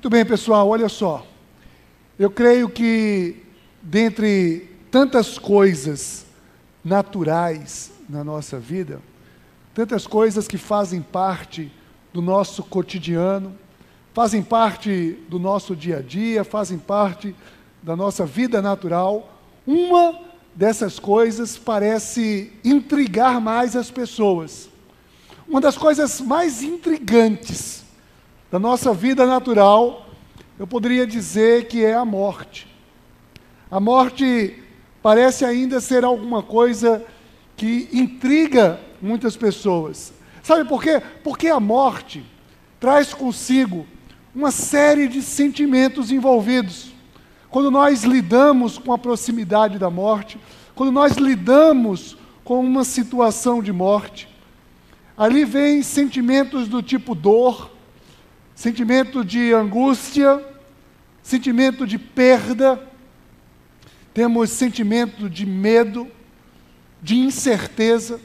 Muito bem, pessoal, olha só. Eu creio que, dentre tantas coisas naturais na nossa vida, tantas coisas que fazem parte do nosso cotidiano, fazem parte do nosso dia a dia, fazem parte da nossa vida natural, uma dessas coisas parece intrigar mais as pessoas. Uma das coisas mais intrigantes da nossa vida natural, eu poderia dizer que é a morte. A morte parece ainda ser alguma coisa que intriga muitas pessoas. Sabe por quê? Porque a morte traz consigo uma série de sentimentos envolvidos. Quando nós lidamos com a proximidade da morte, quando nós lidamos com uma situação de morte, ali vem sentimentos do tipo dor, sentimento de angústia, sentimento de perda, temos sentimento de medo, de incerteza.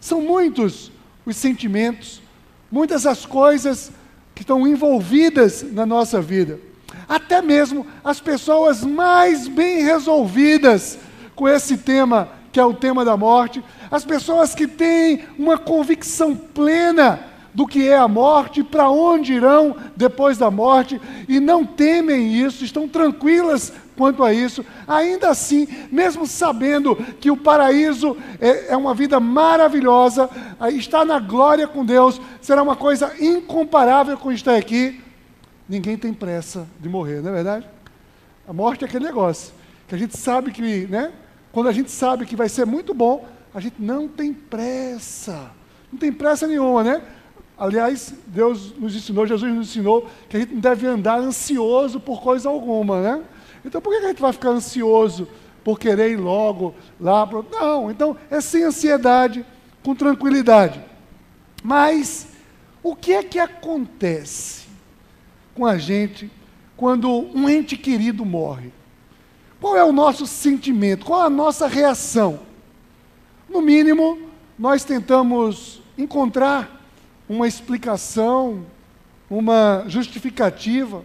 São muitos os sentimentos, muitas as coisas que estão envolvidas na nossa vida. Até mesmo as pessoas mais bem resolvidas com esse tema, que é o tema da morte, as pessoas que têm uma convicção plena do que é a morte, para onde irão depois da morte, e não temem isso, estão tranquilas quanto a isso, ainda assim, mesmo sabendo que o paraíso é, é uma vida maravilhosa, estar na glória com Deus será uma coisa incomparável com estar aqui, ninguém tem pressa de morrer, não é verdade? A morte é aquele negócio, que a gente sabe que, né? Quando a gente sabe que vai ser muito bom, a gente não tem pressa, não tem pressa nenhuma, né? Aliás, Deus nos ensinou, Jesus nos ensinou que a gente não deve andar ansioso por coisa alguma, né? Então por que a gente vai ficar ansioso por querer ir logo lá? Pro... Não, então é sem ansiedade, com tranquilidade. Mas o que é que acontece com a gente quando um ente querido morre? Qual é o nosso sentimento? Qual é a nossa reação? No mínimo, nós tentamos encontrar uma explicação, uma justificativa.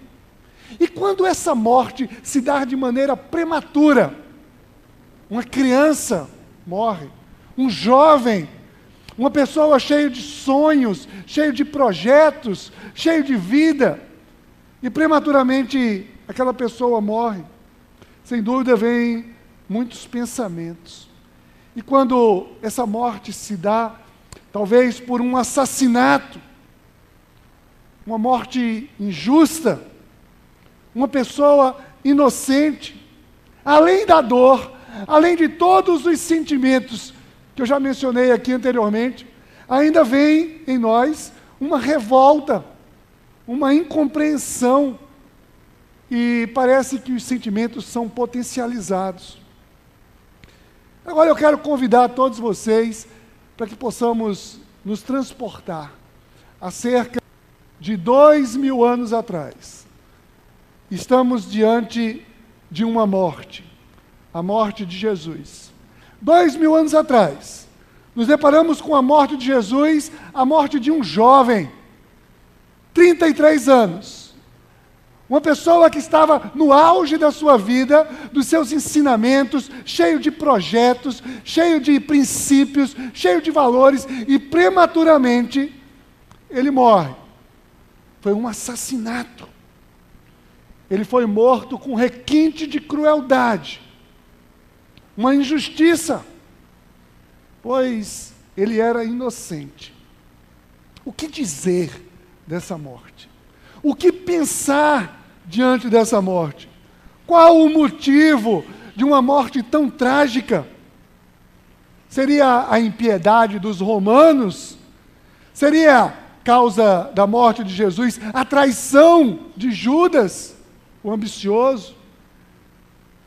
E quando essa morte se dá de maneira prematura, uma criança morre, um jovem, uma pessoa cheia de sonhos, cheio de projetos, cheio de vida, e prematuramente aquela pessoa morre, sem dúvida vem muitos pensamentos. E quando essa morte se dá, talvez por um assassinato, uma morte injusta, uma pessoa inocente, além da dor, além de todos os sentimentos que eu já mencionei aqui anteriormente, ainda vem em nós uma revolta, uma incompreensão, e parece que os sentimentos são potencializados. Agora eu quero convidar todos vocês para que possamos nos transportar a cerca de dois mil anos atrás estamos diante de uma morte, a morte de Jesus. Dois mil anos atrás, nos deparamos com a morte de Jesus, a morte de um jovem, 33 anos. Uma pessoa que estava no auge da sua vida, dos seus ensinamentos, cheio de projetos, cheio de princípios, cheio de valores, e prematuramente ele morre. Foi um assassinato. Ele foi morto com requinte de crueldade, uma injustiça, pois ele era inocente. O que dizer dessa morte? O que pensar diante dessa morte? Qual o motivo de uma morte tão trágica? Seria a impiedade dos romanos? Seria causa da morte de Jesus a traição de Judas? o ambicioso?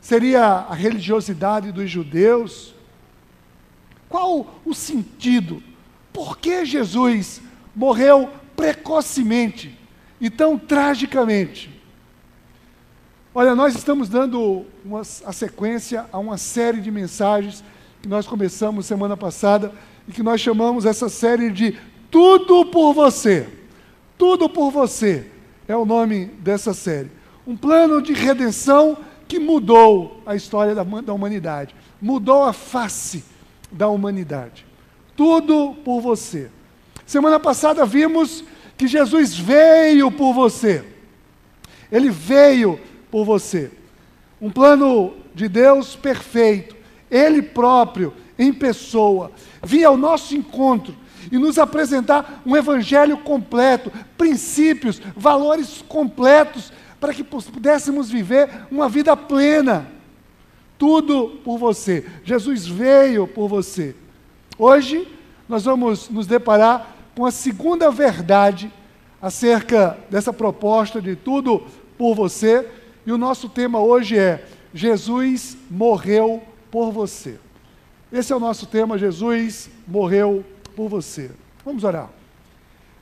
Seria a religiosidade dos judeus? Qual o sentido? Por que Jesus morreu precocemente e tão tragicamente? Olha, nós estamos dando uma, a sequência a uma série de mensagens que nós começamos semana passada e que nós chamamos essa série de Tudo por Você. Tudo por Você. é o nome dessa série. Um plano de redenção que mudou a história da, da humanidade, mudou a face da humanidade. Tudo por você. Semana passada vimos que Jesus veio por você. Ele veio por você. Um plano de Deus perfeito. Ele próprio, em pessoa, vinha ao nosso encontro e nos apresentar um evangelho completo, princípios, valores completos, para que pudéssemos viver uma vida plena. Tudo por você. Jesus veio por você. Hoje nós vamos nos deparar com a segunda verdade acerca dessa proposta de tudo por você. E o nosso tema hoje é: Jesus morreu por você. Esse é o nosso tema: Jesus morreu por você. Vamos orar.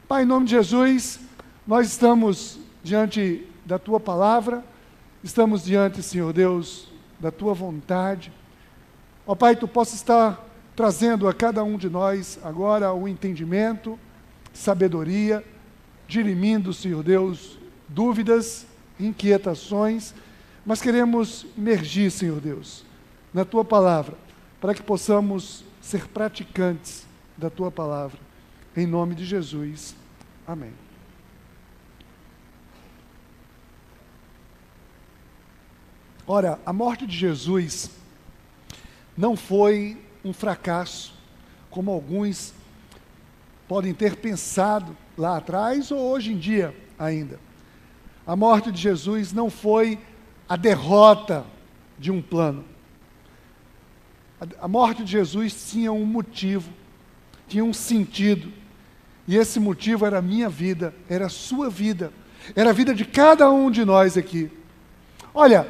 Pai, em nome de Jesus, nós estamos diante da tua palavra, estamos diante, Senhor Deus, da tua vontade. Ó Pai, tu possa estar trazendo a cada um de nós agora o entendimento, sabedoria, dirimindo, Senhor Deus, dúvidas, inquietações, mas queremos emergir, Senhor Deus, na tua palavra, para que possamos ser praticantes da tua palavra. Em nome de Jesus. Amém. Ora, a morte de Jesus não foi um fracasso, como alguns podem ter pensado lá atrás ou hoje em dia ainda. A morte de Jesus não foi a derrota de um plano. A morte de Jesus tinha um motivo tinha um sentido. E esse motivo era a minha vida, era a sua vida, era a vida de cada um de nós aqui. Olha,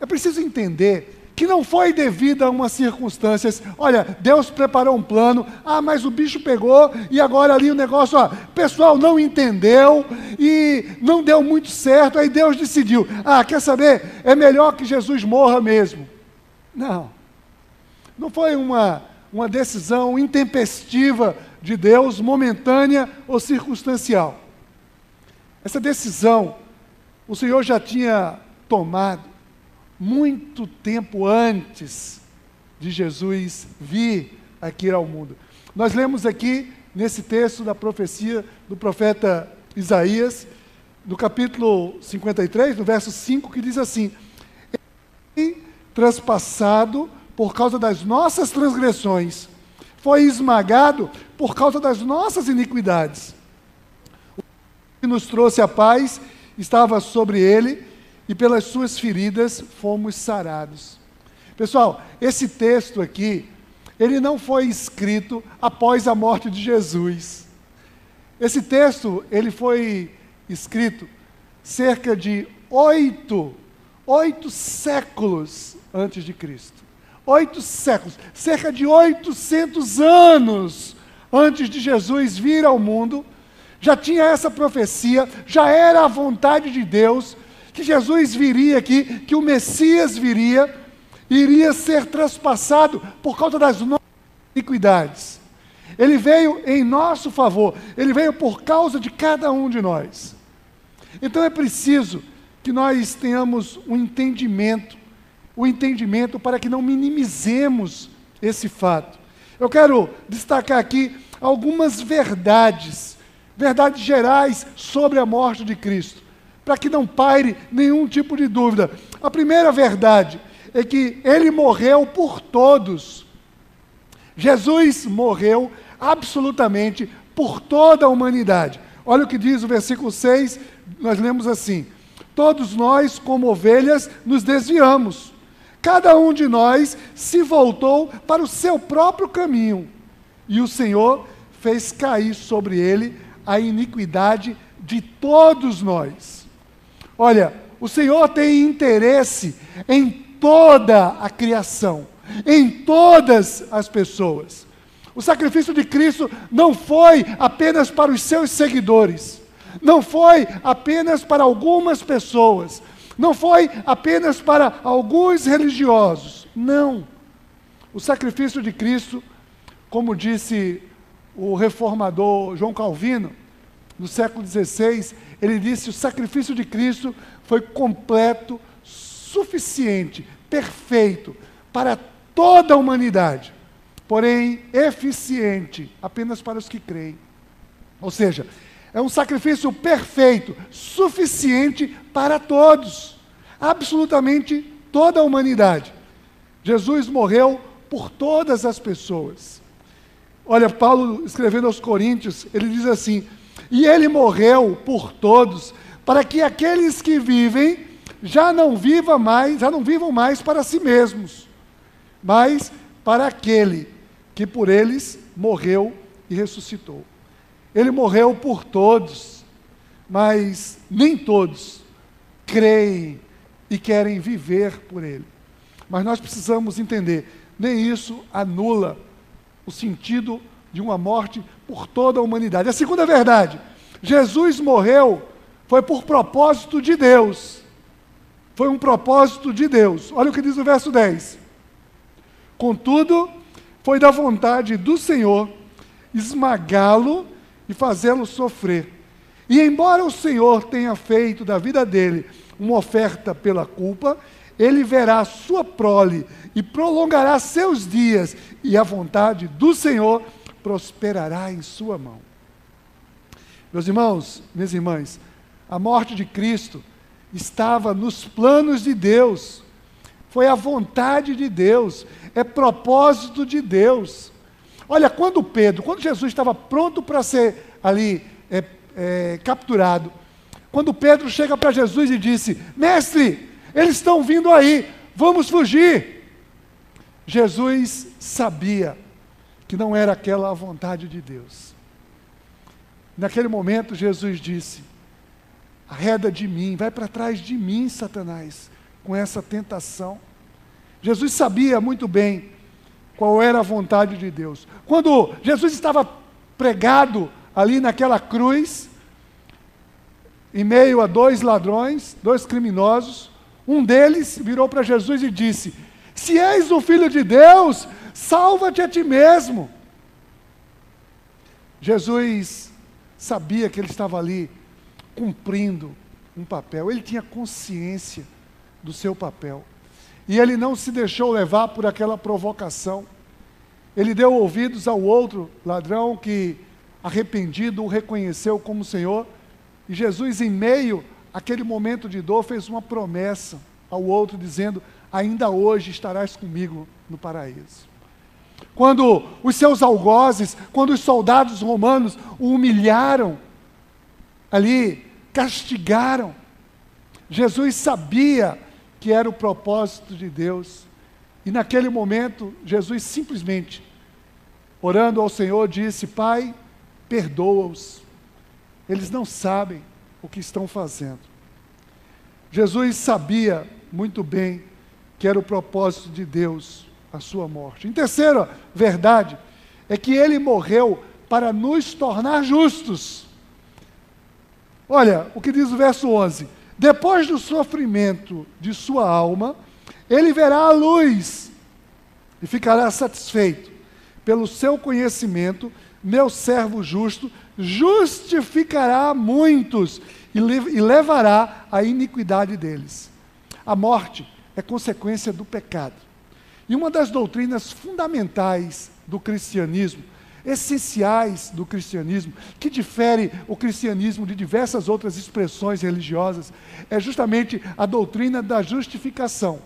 é preciso entender que não foi devido a umas circunstâncias. Olha, Deus preparou um plano, ah, mas o bicho pegou e agora ali o negócio, ó, o pessoal não entendeu e não deu muito certo, aí Deus decidiu, ah, quer saber? É melhor que Jesus morra mesmo. Não. Não foi uma uma decisão intempestiva de Deus, momentânea ou circunstancial. Essa decisão o Senhor já tinha tomado muito tempo antes de Jesus vir aqui ao mundo. Nós lemos aqui nesse texto da profecia do profeta Isaías, no capítulo 53, no verso 5, que diz assim: Transpassado por causa das nossas transgressões, foi esmagado por causa das nossas iniquidades. O que nos trouxe a paz estava sobre ele, e pelas suas feridas fomos sarados. Pessoal, esse texto aqui, ele não foi escrito após a morte de Jesus. Esse texto, ele foi escrito cerca de oito, oito séculos antes de Cristo oito séculos, cerca de 800 anos antes de Jesus vir ao mundo, já tinha essa profecia, já era a vontade de Deus, que Jesus viria aqui, que o Messias viria, iria ser traspassado por causa das nossas iniquidades. Ele veio em nosso favor, ele veio por causa de cada um de nós. Então é preciso que nós tenhamos um entendimento o entendimento para que não minimizemos esse fato. Eu quero destacar aqui algumas verdades, verdades gerais sobre a morte de Cristo, para que não paire nenhum tipo de dúvida. A primeira verdade é que ele morreu por todos. Jesus morreu absolutamente por toda a humanidade. Olha o que diz o versículo 6, nós lemos assim: Todos nós, como ovelhas, nos desviamos Cada um de nós se voltou para o seu próprio caminho, e o Senhor fez cair sobre ele a iniquidade de todos nós. Olha, o Senhor tem interesse em toda a criação, em todas as pessoas. O sacrifício de Cristo não foi apenas para os seus seguidores, não foi apenas para algumas pessoas, não foi apenas para alguns religiosos. Não. O sacrifício de Cristo, como disse o reformador João Calvino, no século XVI, ele disse: o sacrifício de Cristo foi completo, suficiente, perfeito para toda a humanidade, porém eficiente apenas para os que creem. Ou seja, é um sacrifício perfeito, suficiente para todos, absolutamente toda a humanidade. Jesus morreu por todas as pessoas. Olha, Paulo escrevendo aos Coríntios, ele diz assim: E ele morreu por todos, para que aqueles que vivem já não vivam mais, já não vivam mais para si mesmos, mas para aquele que por eles morreu e ressuscitou. Ele morreu por todos, mas nem todos creem e querem viver por ele. Mas nós precisamos entender, nem isso anula o sentido de uma morte por toda a humanidade. A segunda verdade, Jesus morreu foi por propósito de Deus. Foi um propósito de Deus. Olha o que diz o verso 10. Contudo, foi da vontade do Senhor esmagá-lo e fazê-lo sofrer. E embora o Senhor tenha feito da vida dele uma oferta pela culpa, ele verá sua prole e prolongará seus dias, e a vontade do Senhor prosperará em sua mão. Meus irmãos, minhas irmãs, a morte de Cristo estava nos planos de Deus, foi a vontade de Deus, é propósito de Deus. Olha, quando Pedro, quando Jesus estava pronto para ser ali é, é, capturado, quando Pedro chega para Jesus e disse: Mestre, eles estão vindo aí, vamos fugir. Jesus sabia que não era aquela a vontade de Deus. Naquele momento, Jesus disse: Arreda de mim, vai para trás de mim, Satanás, com essa tentação. Jesus sabia muito bem qual era a vontade de Deus. Quando Jesus estava pregado ali naquela cruz, em meio a dois ladrões, dois criminosos, um deles virou para Jesus e disse: Se és o filho de Deus, salva-te a ti mesmo. Jesus sabia que ele estava ali cumprindo um papel, ele tinha consciência do seu papel. E ele não se deixou levar por aquela provocação. Ele deu ouvidos ao outro ladrão que, arrependido, o reconheceu como Senhor. E Jesus, em meio àquele momento de dor, fez uma promessa ao outro, dizendo: Ainda hoje estarás comigo no paraíso. Quando os seus algozes, quando os soldados romanos o humilharam, ali, castigaram, Jesus sabia que era o propósito de Deus. E naquele momento, Jesus simplesmente, orando ao Senhor, disse: Pai, perdoa-os, eles não sabem o que estão fazendo. Jesus sabia muito bem que era o propósito de Deus a sua morte. Em terceira verdade, é que ele morreu para nos tornar justos. Olha o que diz o verso 11: depois do sofrimento de sua alma, ele verá a luz e ficará satisfeito. Pelo seu conhecimento, meu servo justo justificará muitos e, e levará a iniquidade deles. A morte é consequência do pecado. E uma das doutrinas fundamentais do cristianismo essenciais do cristianismo, que difere o cristianismo de diversas outras expressões religiosas, é justamente a doutrina da justificação.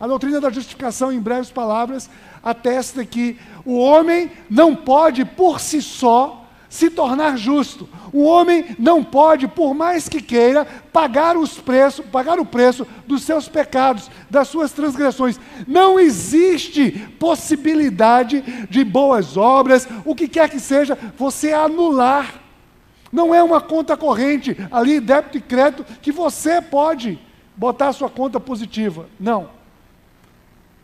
A doutrina da justificação, em breves palavras, atesta que o homem não pode por si só se tornar justo. O homem não pode, por mais que queira, pagar os preços, pagar o preço dos seus pecados, das suas transgressões. Não existe possibilidade de boas obras, o que quer que seja, você anular. Não é uma conta corrente ali, débito e crédito, que você pode botar a sua conta positiva. Não.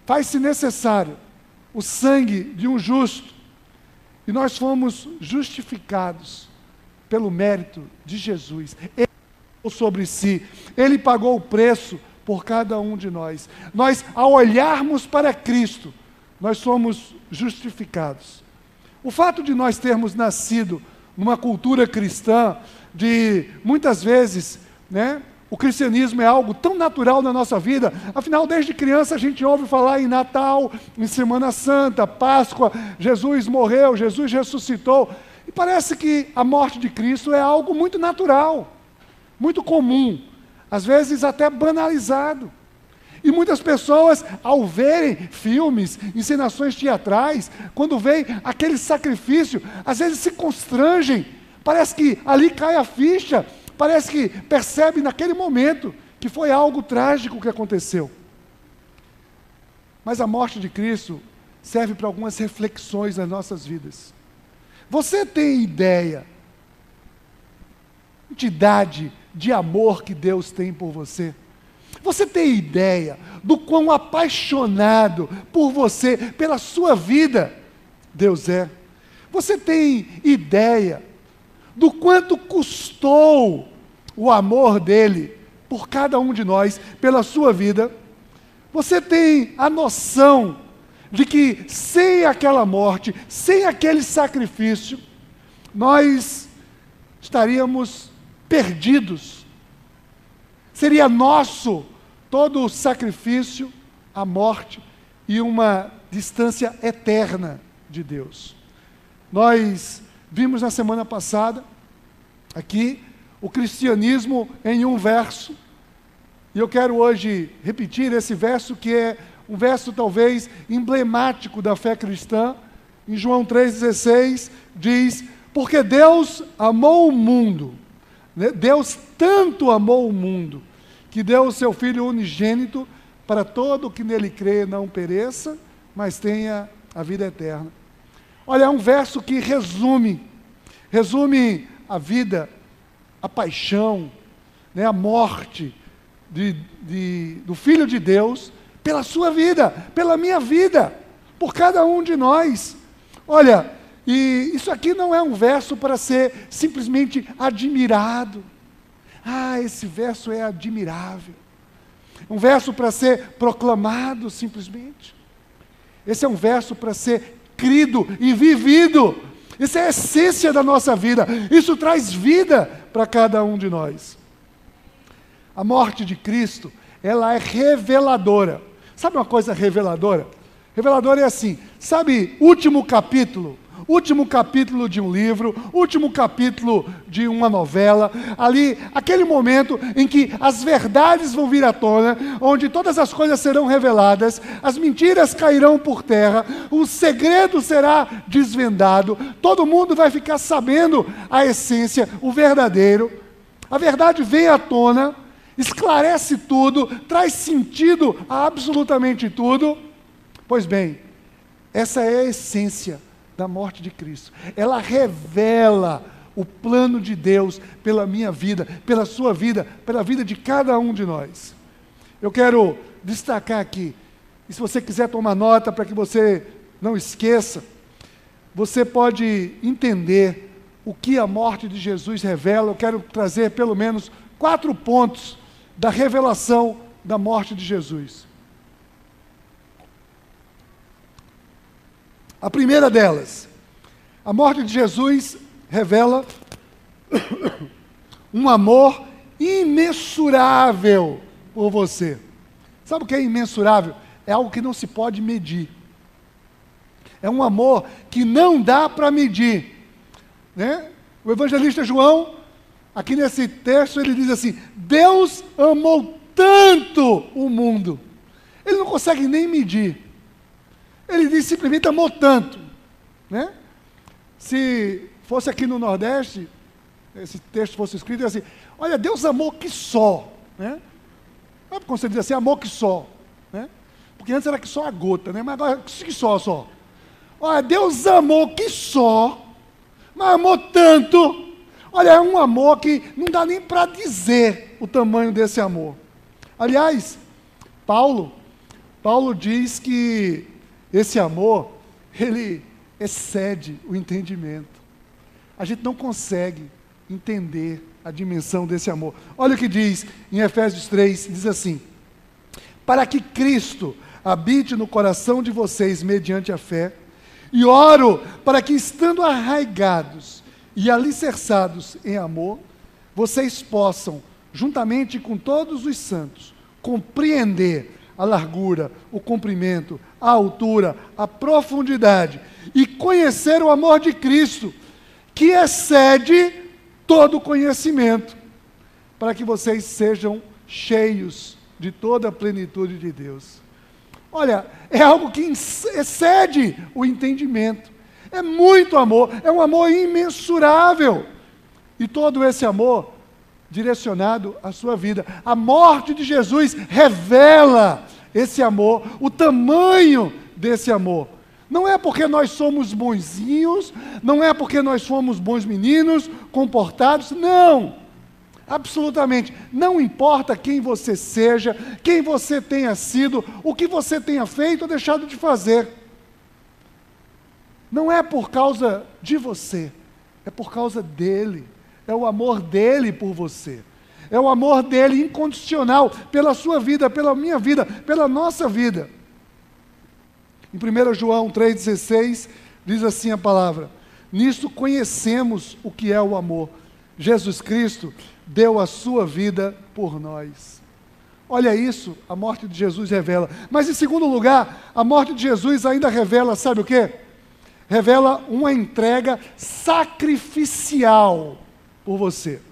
Faz-se necessário o sangue de um justo e nós fomos justificados pelo mérito de Jesus. Ele sobre si, ele pagou o preço por cada um de nós. Nós, ao olharmos para Cristo, nós somos justificados. O fato de nós termos nascido numa cultura cristã de muitas vezes, né? O cristianismo é algo tão natural na nossa vida, afinal, desde criança a gente ouve falar em Natal, em Semana Santa, Páscoa, Jesus morreu, Jesus ressuscitou, e parece que a morte de Cristo é algo muito natural, muito comum, às vezes até banalizado. E muitas pessoas, ao verem filmes, encenações teatrais, quando veem aquele sacrifício, às vezes se constrangem, parece que ali cai a ficha Parece que percebe naquele momento que foi algo trágico que aconteceu. Mas a morte de Cristo serve para algumas reflexões nas nossas vidas. Você tem ideia de idade, de amor que Deus tem por você? Você tem ideia do quão apaixonado por você, pela sua vida, Deus é? Você tem ideia do quanto custou o amor dele por cada um de nós, pela sua vida, você tem a noção de que sem aquela morte, sem aquele sacrifício, nós estaríamos perdidos. Seria nosso todo o sacrifício, a morte e uma distância eterna de Deus. Nós Vimos na semana passada, aqui, o cristianismo em um verso. E eu quero hoje repetir esse verso, que é um verso talvez emblemático da fé cristã. Em João 3,16 diz: Porque Deus amou o mundo, né? Deus tanto amou o mundo, que deu o seu Filho unigênito para todo o que nele crê não pereça, mas tenha a vida eterna. Olha, é um verso que resume, resume a vida, a paixão, né, a morte de, de, do Filho de Deus pela sua vida, pela minha vida, por cada um de nós. Olha, e isso aqui não é um verso para ser simplesmente admirado. Ah, esse verso é admirável. Um verso para ser proclamado simplesmente. Esse é um verso para ser crido e vivido. Isso é a essência da nossa vida. Isso traz vida para cada um de nós. A morte de Cristo, ela é reveladora. Sabe uma coisa reveladora? Reveladora é assim, sabe, último capítulo último capítulo de um livro, último capítulo de uma novela, ali, aquele momento em que as verdades vão vir à tona, onde todas as coisas serão reveladas, as mentiras cairão por terra, o segredo será desvendado, todo mundo vai ficar sabendo a essência, o verdadeiro. A verdade vem à tona, esclarece tudo, traz sentido a absolutamente tudo. Pois bem, essa é a essência da morte de Cristo. Ela revela o plano de Deus pela minha vida, pela sua vida, pela vida de cada um de nós. Eu quero destacar aqui, e se você quiser tomar nota para que você não esqueça, você pode entender o que a morte de Jesus revela. Eu quero trazer pelo menos quatro pontos da revelação da morte de Jesus. A primeira delas, a morte de Jesus revela um amor imensurável por você. Sabe o que é imensurável? É algo que não se pode medir. É um amor que não dá para medir. Né? O evangelista João, aqui nesse texto, ele diz assim: Deus amou tanto o mundo. Ele não consegue nem medir. Ele diz simplesmente amou tanto. Né? Se fosse aqui no Nordeste, esse texto fosse escrito, assim, olha, Deus amou que só. Né? Sabe quando você diz assim, amor que só? Né? Porque antes era que só a gota, né? mas agora que só, só. Olha, Deus amou que só, mas amou tanto. Olha, é um amor que não dá nem para dizer o tamanho desse amor. Aliás, Paulo, Paulo diz que esse amor, ele excede o entendimento. A gente não consegue entender a dimensão desse amor. Olha o que diz em Efésios 3, diz assim: Para que Cristo habite no coração de vocês mediante a fé, e oro para que estando arraigados e alicerçados em amor, vocês possam, juntamente com todos os santos, compreender a largura, o comprimento, a altura, a profundidade e conhecer o amor de Cristo, que excede todo conhecimento, para que vocês sejam cheios de toda a plenitude de Deus. Olha, é algo que excede o entendimento. É muito amor, é um amor imensurável. E todo esse amor direcionado à sua vida. A morte de Jesus revela esse amor, o tamanho desse amor. Não é porque nós somos bonzinhos, não é porque nós somos bons meninos, comportados, não. Absolutamente. Não importa quem você seja, quem você tenha sido, o que você tenha feito ou deixado de fazer. Não é por causa de você, é por causa dele. É o amor dele por você. É o amor dele incondicional pela sua vida, pela minha vida, pela nossa vida. Em 1 João 3,16 diz assim a palavra: Nisto conhecemos o que é o amor. Jesus Cristo deu a sua vida por nós. Olha isso, a morte de Jesus revela. Mas em segundo lugar, a morte de Jesus ainda revela, sabe o que? Revela uma entrega sacrificial por você.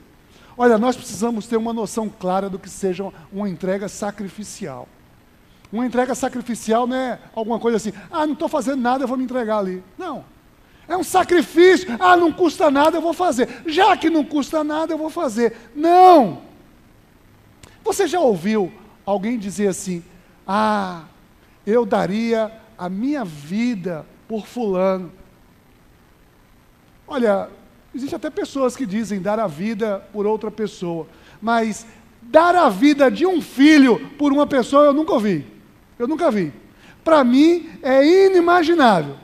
Olha, nós precisamos ter uma noção clara do que seja uma entrega sacrificial. Uma entrega sacrificial não é alguma coisa assim, ah, não estou fazendo nada, eu vou me entregar ali. Não. É um sacrifício, ah, não custa nada, eu vou fazer. Já que não custa nada, eu vou fazer. Não! Você já ouviu alguém dizer assim, ah, eu daria a minha vida por fulano? Olha, Existem até pessoas que dizem dar a vida por outra pessoa, mas dar a vida de um filho por uma pessoa eu nunca ouvi. Eu nunca vi. Para mim é inimaginável.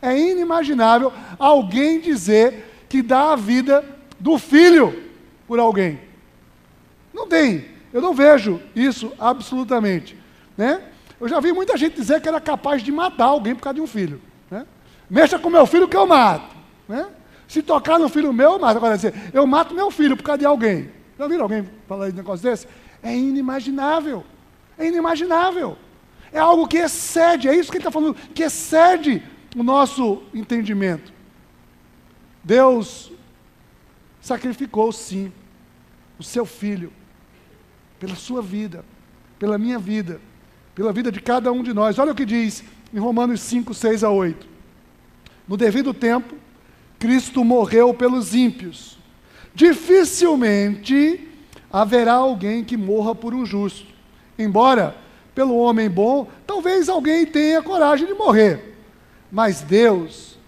É inimaginável alguém dizer que dá a vida do filho por alguém. Não tem. Eu não vejo isso absolutamente. Né? Eu já vi muita gente dizer que era capaz de matar alguém por causa de um filho. Né? Mexa com meu filho que eu mato. Né? Se tocar no filho meu, eu mato. Agora, dizer, eu mato meu filho por causa de alguém. Já viram alguém falar de negócio desse? É inimaginável. É inimaginável. É algo que excede, é isso que ele está falando, que excede o nosso entendimento. Deus sacrificou, sim, o seu filho, pela sua vida, pela minha vida, pela vida de cada um de nós. Olha o que diz em Romanos 5, 6 a 8. No devido tempo, Cristo morreu pelos ímpios. Dificilmente haverá alguém que morra por um justo. Embora, pelo homem bom, talvez alguém tenha coragem de morrer. Mas Deus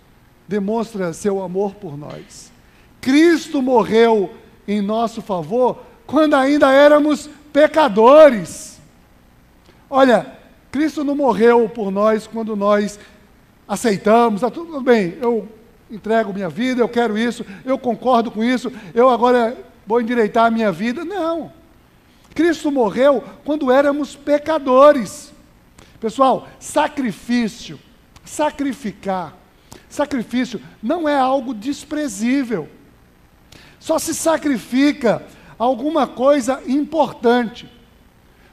demonstra seu amor por nós. Cristo morreu em nosso favor quando ainda éramos pecadores. Olha, Cristo não morreu por nós quando nós aceitamos, tá tudo bem, eu entrego minha vida, eu quero isso, eu concordo com isso, eu agora vou endireitar a minha vida. Não. Cristo morreu quando éramos pecadores. Pessoal, sacrifício, sacrificar, sacrifício não é algo desprezível. Só se sacrifica alguma coisa importante.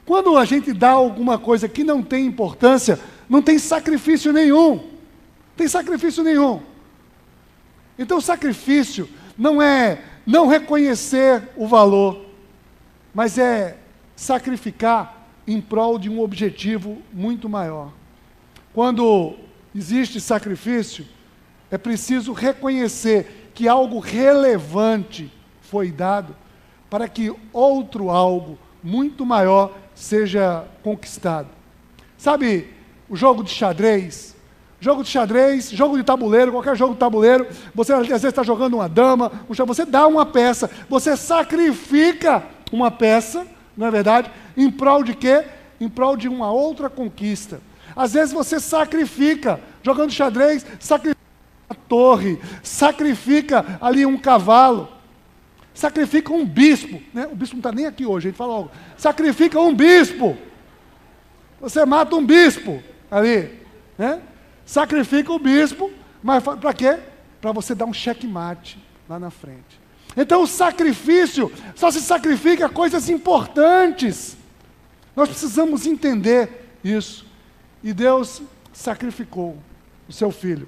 Quando a gente dá alguma coisa que não tem importância, não tem sacrifício nenhum. Tem sacrifício nenhum. Então, sacrifício não é não reconhecer o valor, mas é sacrificar em prol de um objetivo muito maior. Quando existe sacrifício, é preciso reconhecer que algo relevante foi dado para que outro algo muito maior seja conquistado. Sabe o jogo de xadrez? Jogo de xadrez, jogo de tabuleiro, qualquer jogo de tabuleiro, você às vezes está jogando uma dama, você dá uma peça, você sacrifica uma peça, não é verdade? Em prol de quê? Em prol de uma outra conquista. Às vezes você sacrifica, jogando xadrez, sacrifica uma torre, sacrifica ali um cavalo, sacrifica um bispo, né? o bispo não está nem aqui hoje, a gente fala logo, sacrifica um bispo, você mata um bispo ali, né? Sacrifica o bispo, mas para quê? Para você dar um checkmate. lá na frente. Então o sacrifício só se sacrifica coisas importantes. Nós precisamos entender isso. E Deus sacrificou o seu filho.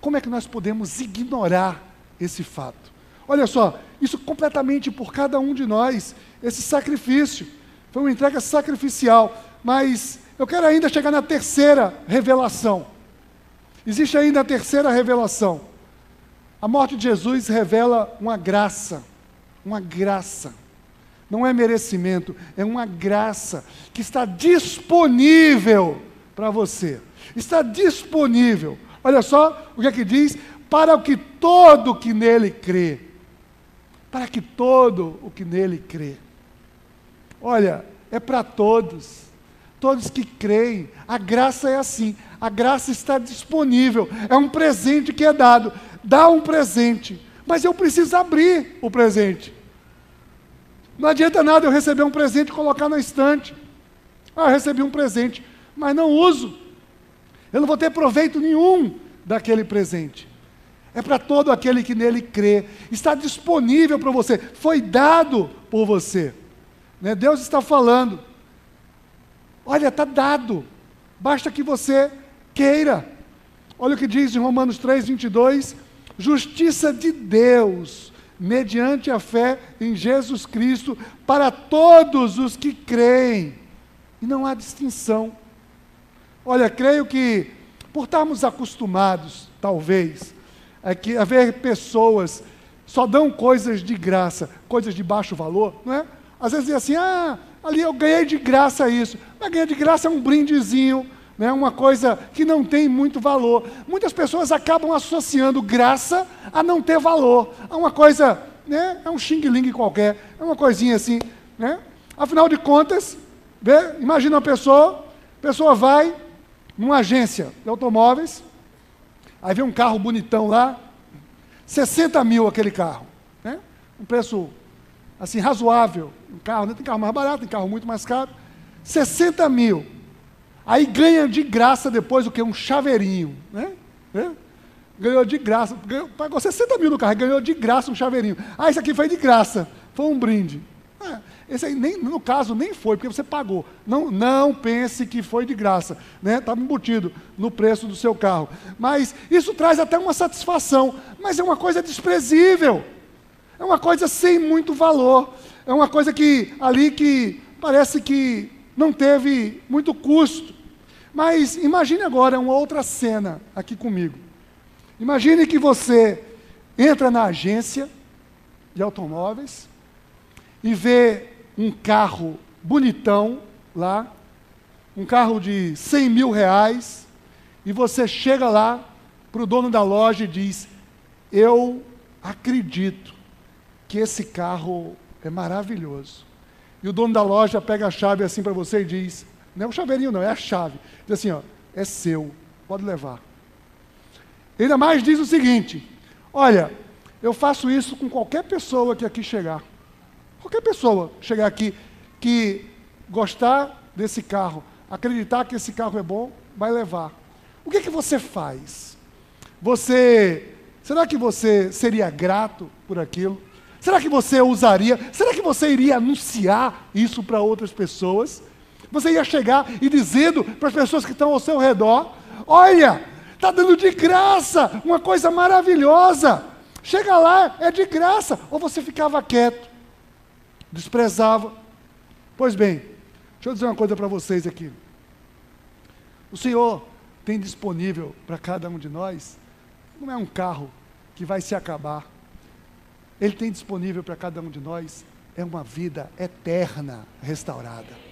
Como é que nós podemos ignorar esse fato? Olha só, isso completamente por cada um de nós, esse sacrifício. Foi uma entrega sacrificial. Mas eu quero ainda chegar na terceira revelação. Existe ainda a terceira revelação. A morte de Jesus revela uma graça, uma graça. Não é merecimento, é uma graça que está disponível para você. Está disponível. Olha só o que é que diz: para o que todo que nele crê. Para que todo o que nele crê. Olha, é para todos. Todos que creem. A graça é assim. A graça está disponível. É um presente que é dado dá um presente, mas eu preciso abrir o presente. Não adianta nada eu receber um presente e colocar na estante. Ah, recebi um presente, mas não uso. Eu não vou ter proveito nenhum daquele presente. É para todo aquele que nele crê. Está disponível para você. Foi dado por você. Né? Deus está falando. Olha, está dado. Basta que você queira. Olha o que diz em Romanos 3, 22 justiça de Deus, mediante a fé em Jesus Cristo, para todos os que creem. E não há distinção. Olha, creio que, por estarmos acostumados, talvez, a, que, a ver pessoas só dão coisas de graça, coisas de baixo valor, não é? Às vezes é assim, ah, ali eu ganhei de graça isso. Mas ganhar de graça é um brindezinho, né, uma coisa que não tem muito valor. Muitas pessoas acabam associando graça a não ter valor, a uma coisa, né, é um xing-ling qualquer, é uma coisinha assim. Né? Afinal de contas, vê, imagina uma pessoa, a pessoa vai numa agência de automóveis, aí vê um carro bonitão lá, 60 mil aquele carro, né? um preço assim razoável, um carro, né? tem carro mais barato, tem carro muito mais caro, 60 mil. Aí ganha de graça depois o que? Um chaveirinho. Né? Ganhou de graça, ganhou, pagou 60 mil no carro, ganhou de graça um chaveirinho. Ah, isso aqui foi de graça, foi um brinde. É, esse aí, nem, no caso, nem foi, porque você pagou. Não, não pense que foi de graça. Estava né? embutido no preço do seu carro. Mas isso traz até uma satisfação. Mas é uma coisa desprezível. É uma coisa sem muito valor. É uma coisa que ali que parece que não teve muito custo. Mas imagine agora uma outra cena aqui comigo. Imagine que você entra na agência de automóveis e vê um carro bonitão lá, um carro de 100 mil reais, e você chega lá para o dono da loja e diz: Eu acredito que esse carro é maravilhoso. E o dono da loja pega a chave assim para você e diz: não é o chaveirinho, não, é a chave. Diz assim: ó, é seu, pode levar. Ainda mais diz o seguinte: olha, eu faço isso com qualquer pessoa que aqui chegar. Qualquer pessoa chegar aqui que gostar desse carro, acreditar que esse carro é bom, vai levar. O que, que você faz? Você, será que você seria grato por aquilo? Será que você usaria? Será que você iria anunciar isso para outras pessoas? Você ia chegar e dizendo para as pessoas que estão ao seu redor: Olha, está dando de graça, uma coisa maravilhosa. Chega lá, é de graça. Ou você ficava quieto, desprezava. Pois bem, deixa eu dizer uma coisa para vocês aqui. O Senhor tem disponível para cada um de nós, não é um carro que vai se acabar. Ele tem disponível para cada um de nós é uma vida eterna restaurada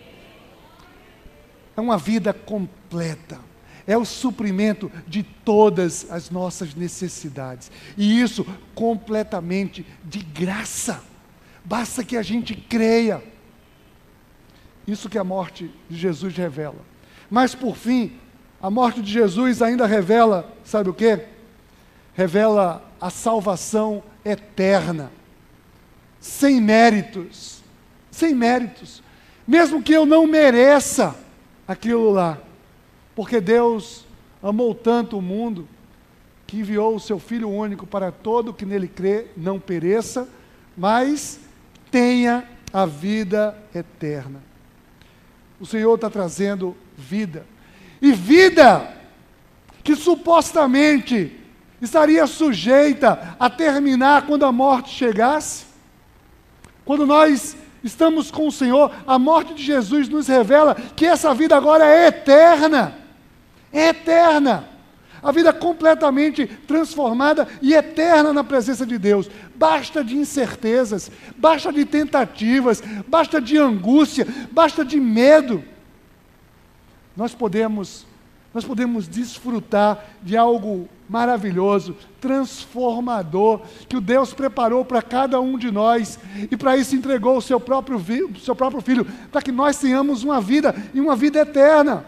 é uma vida completa. É o suprimento de todas as nossas necessidades. E isso completamente de graça. Basta que a gente creia. Isso que a morte de Jesus revela. Mas por fim, a morte de Jesus ainda revela, sabe o que? Revela a salvação eterna, sem méritos, sem méritos, mesmo que eu não mereça, aquilo lá. Porque Deus amou tanto o mundo que enviou o seu Filho único para todo que nele crê não pereça, mas tenha a vida eterna. O Senhor está trazendo vida. E vida que supostamente estaria sujeita a terminar quando a morte chegasse. Quando nós estamos com o Senhor, a morte de Jesus nos revela que essa vida agora é eterna. É eterna. A vida completamente transformada e eterna na presença de Deus. Basta de incertezas, basta de tentativas, basta de angústia, basta de medo. Nós podemos nós podemos desfrutar de algo maravilhoso, transformador, que o Deus preparou para cada um de nós, e para isso entregou o seu próprio, seu próprio Filho, para que nós tenhamos uma vida e uma vida eterna.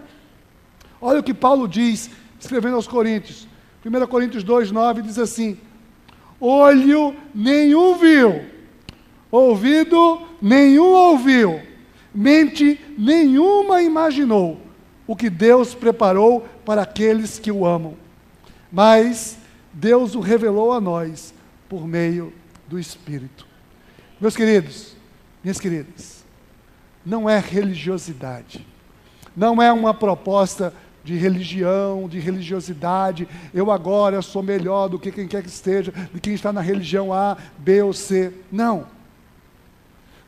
Olha o que Paulo diz, escrevendo aos Coríntios, 1 Coríntios 2, 9 diz assim: Olho nenhum viu, ouvido nenhum ouviu, mente nenhuma imaginou o que Deus preparou para aqueles que o amam. Mas Deus o revelou a nós por meio do Espírito. Meus queridos, minhas queridas, não é religiosidade, não é uma proposta de religião, de religiosidade, eu agora sou melhor do que quem quer que esteja, de quem está na religião A, B ou C. Não.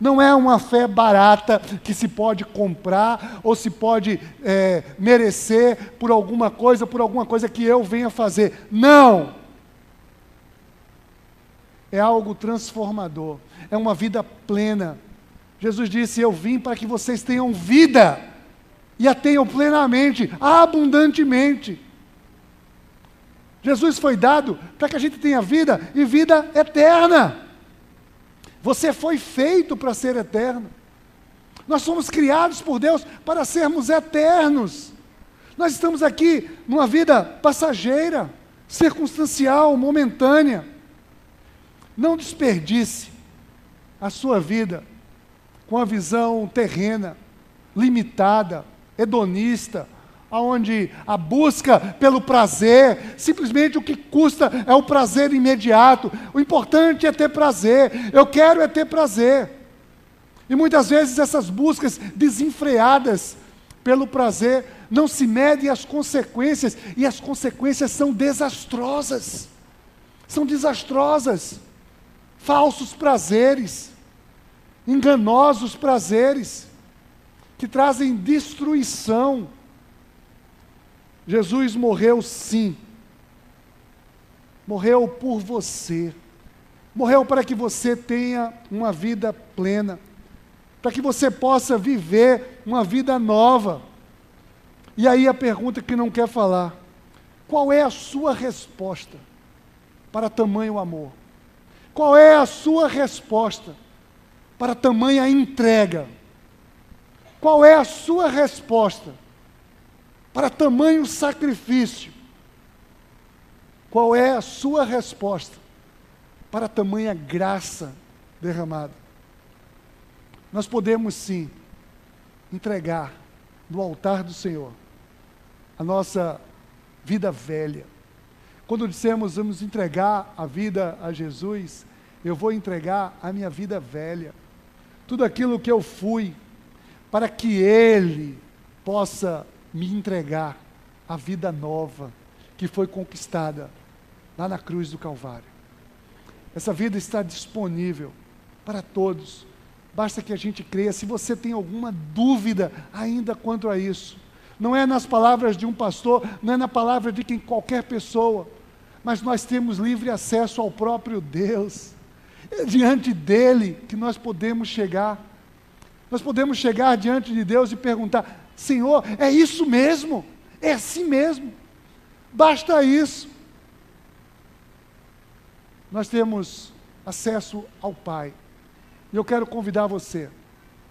Não é uma fé barata que se pode comprar ou se pode é, merecer por alguma coisa, por alguma coisa que eu venha fazer. Não! É algo transformador, é uma vida plena. Jesus disse: Eu vim para que vocês tenham vida e a tenham plenamente, abundantemente. Jesus foi dado para que a gente tenha vida e vida eterna. Você foi feito para ser eterno. Nós somos criados por Deus para sermos eternos. Nós estamos aqui numa vida passageira, circunstancial, momentânea. Não desperdice a sua vida com a visão terrena, limitada, hedonista, onde a busca pelo prazer, simplesmente o que custa é o prazer imediato. O importante é ter prazer. Eu quero é ter prazer. E muitas vezes essas buscas desenfreadas pelo prazer não se medem as consequências e as consequências são desastrosas. São desastrosas. Falsos prazeres, enganosos prazeres que trazem destruição Jesus morreu sim. Morreu por você. Morreu para que você tenha uma vida plena. Para que você possa viver uma vida nova. E aí a pergunta que não quer falar: qual é a sua resposta para tamanho amor? Qual é a sua resposta para tamanha entrega? Qual é a sua resposta? Para tamanho sacrifício. Qual é a sua resposta para tamanha graça derramada? Nós podemos sim entregar no altar do Senhor a nossa vida velha. Quando dissemos vamos entregar a vida a Jesus, eu vou entregar a minha vida velha. Tudo aquilo que eu fui, para que Ele possa me entregar a vida nova que foi conquistada lá na cruz do Calvário. Essa vida está disponível para todos. Basta que a gente creia. Se você tem alguma dúvida ainda quanto a isso, não é nas palavras de um pastor, não é na palavra de quem qualquer pessoa, mas nós temos livre acesso ao próprio Deus. É diante dele que nós podemos chegar. Nós podemos chegar diante de Deus e perguntar: Senhor, é isso mesmo, é assim mesmo, basta isso. Nós temos acesso ao Pai. E eu quero convidar você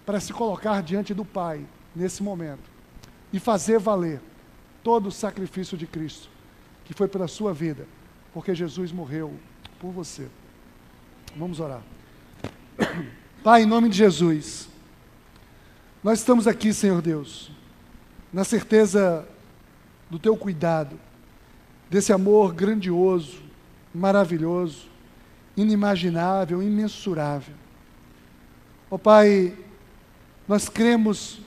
para se colocar diante do Pai nesse momento e fazer valer todo o sacrifício de Cristo, que foi pela sua vida, porque Jesus morreu por você. Vamos orar. Pai, em nome de Jesus, nós estamos aqui, Senhor Deus, na certeza do teu cuidado, desse amor grandioso, maravilhoso, inimaginável, imensurável. Ó oh, Pai, nós cremos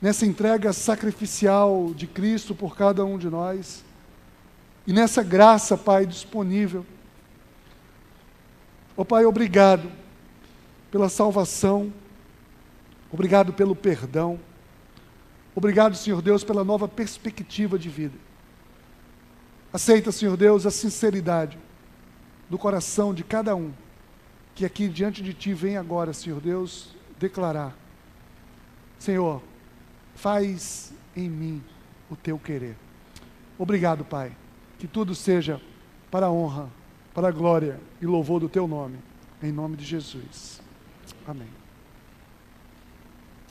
nessa entrega sacrificial de Cristo por cada um de nós e nessa graça, Pai, disponível. Ó oh, Pai, obrigado pela salvação, obrigado pelo perdão, obrigado, Senhor Deus, pela nova perspectiva de vida. Aceita, Senhor Deus, a sinceridade do coração de cada um que aqui diante de Ti vem agora, Senhor Deus, declarar: Senhor, faz em mim o Teu querer. Obrigado, Pai, que tudo seja para a honra, para a glória e louvor do Teu nome, em nome de Jesus. Amém.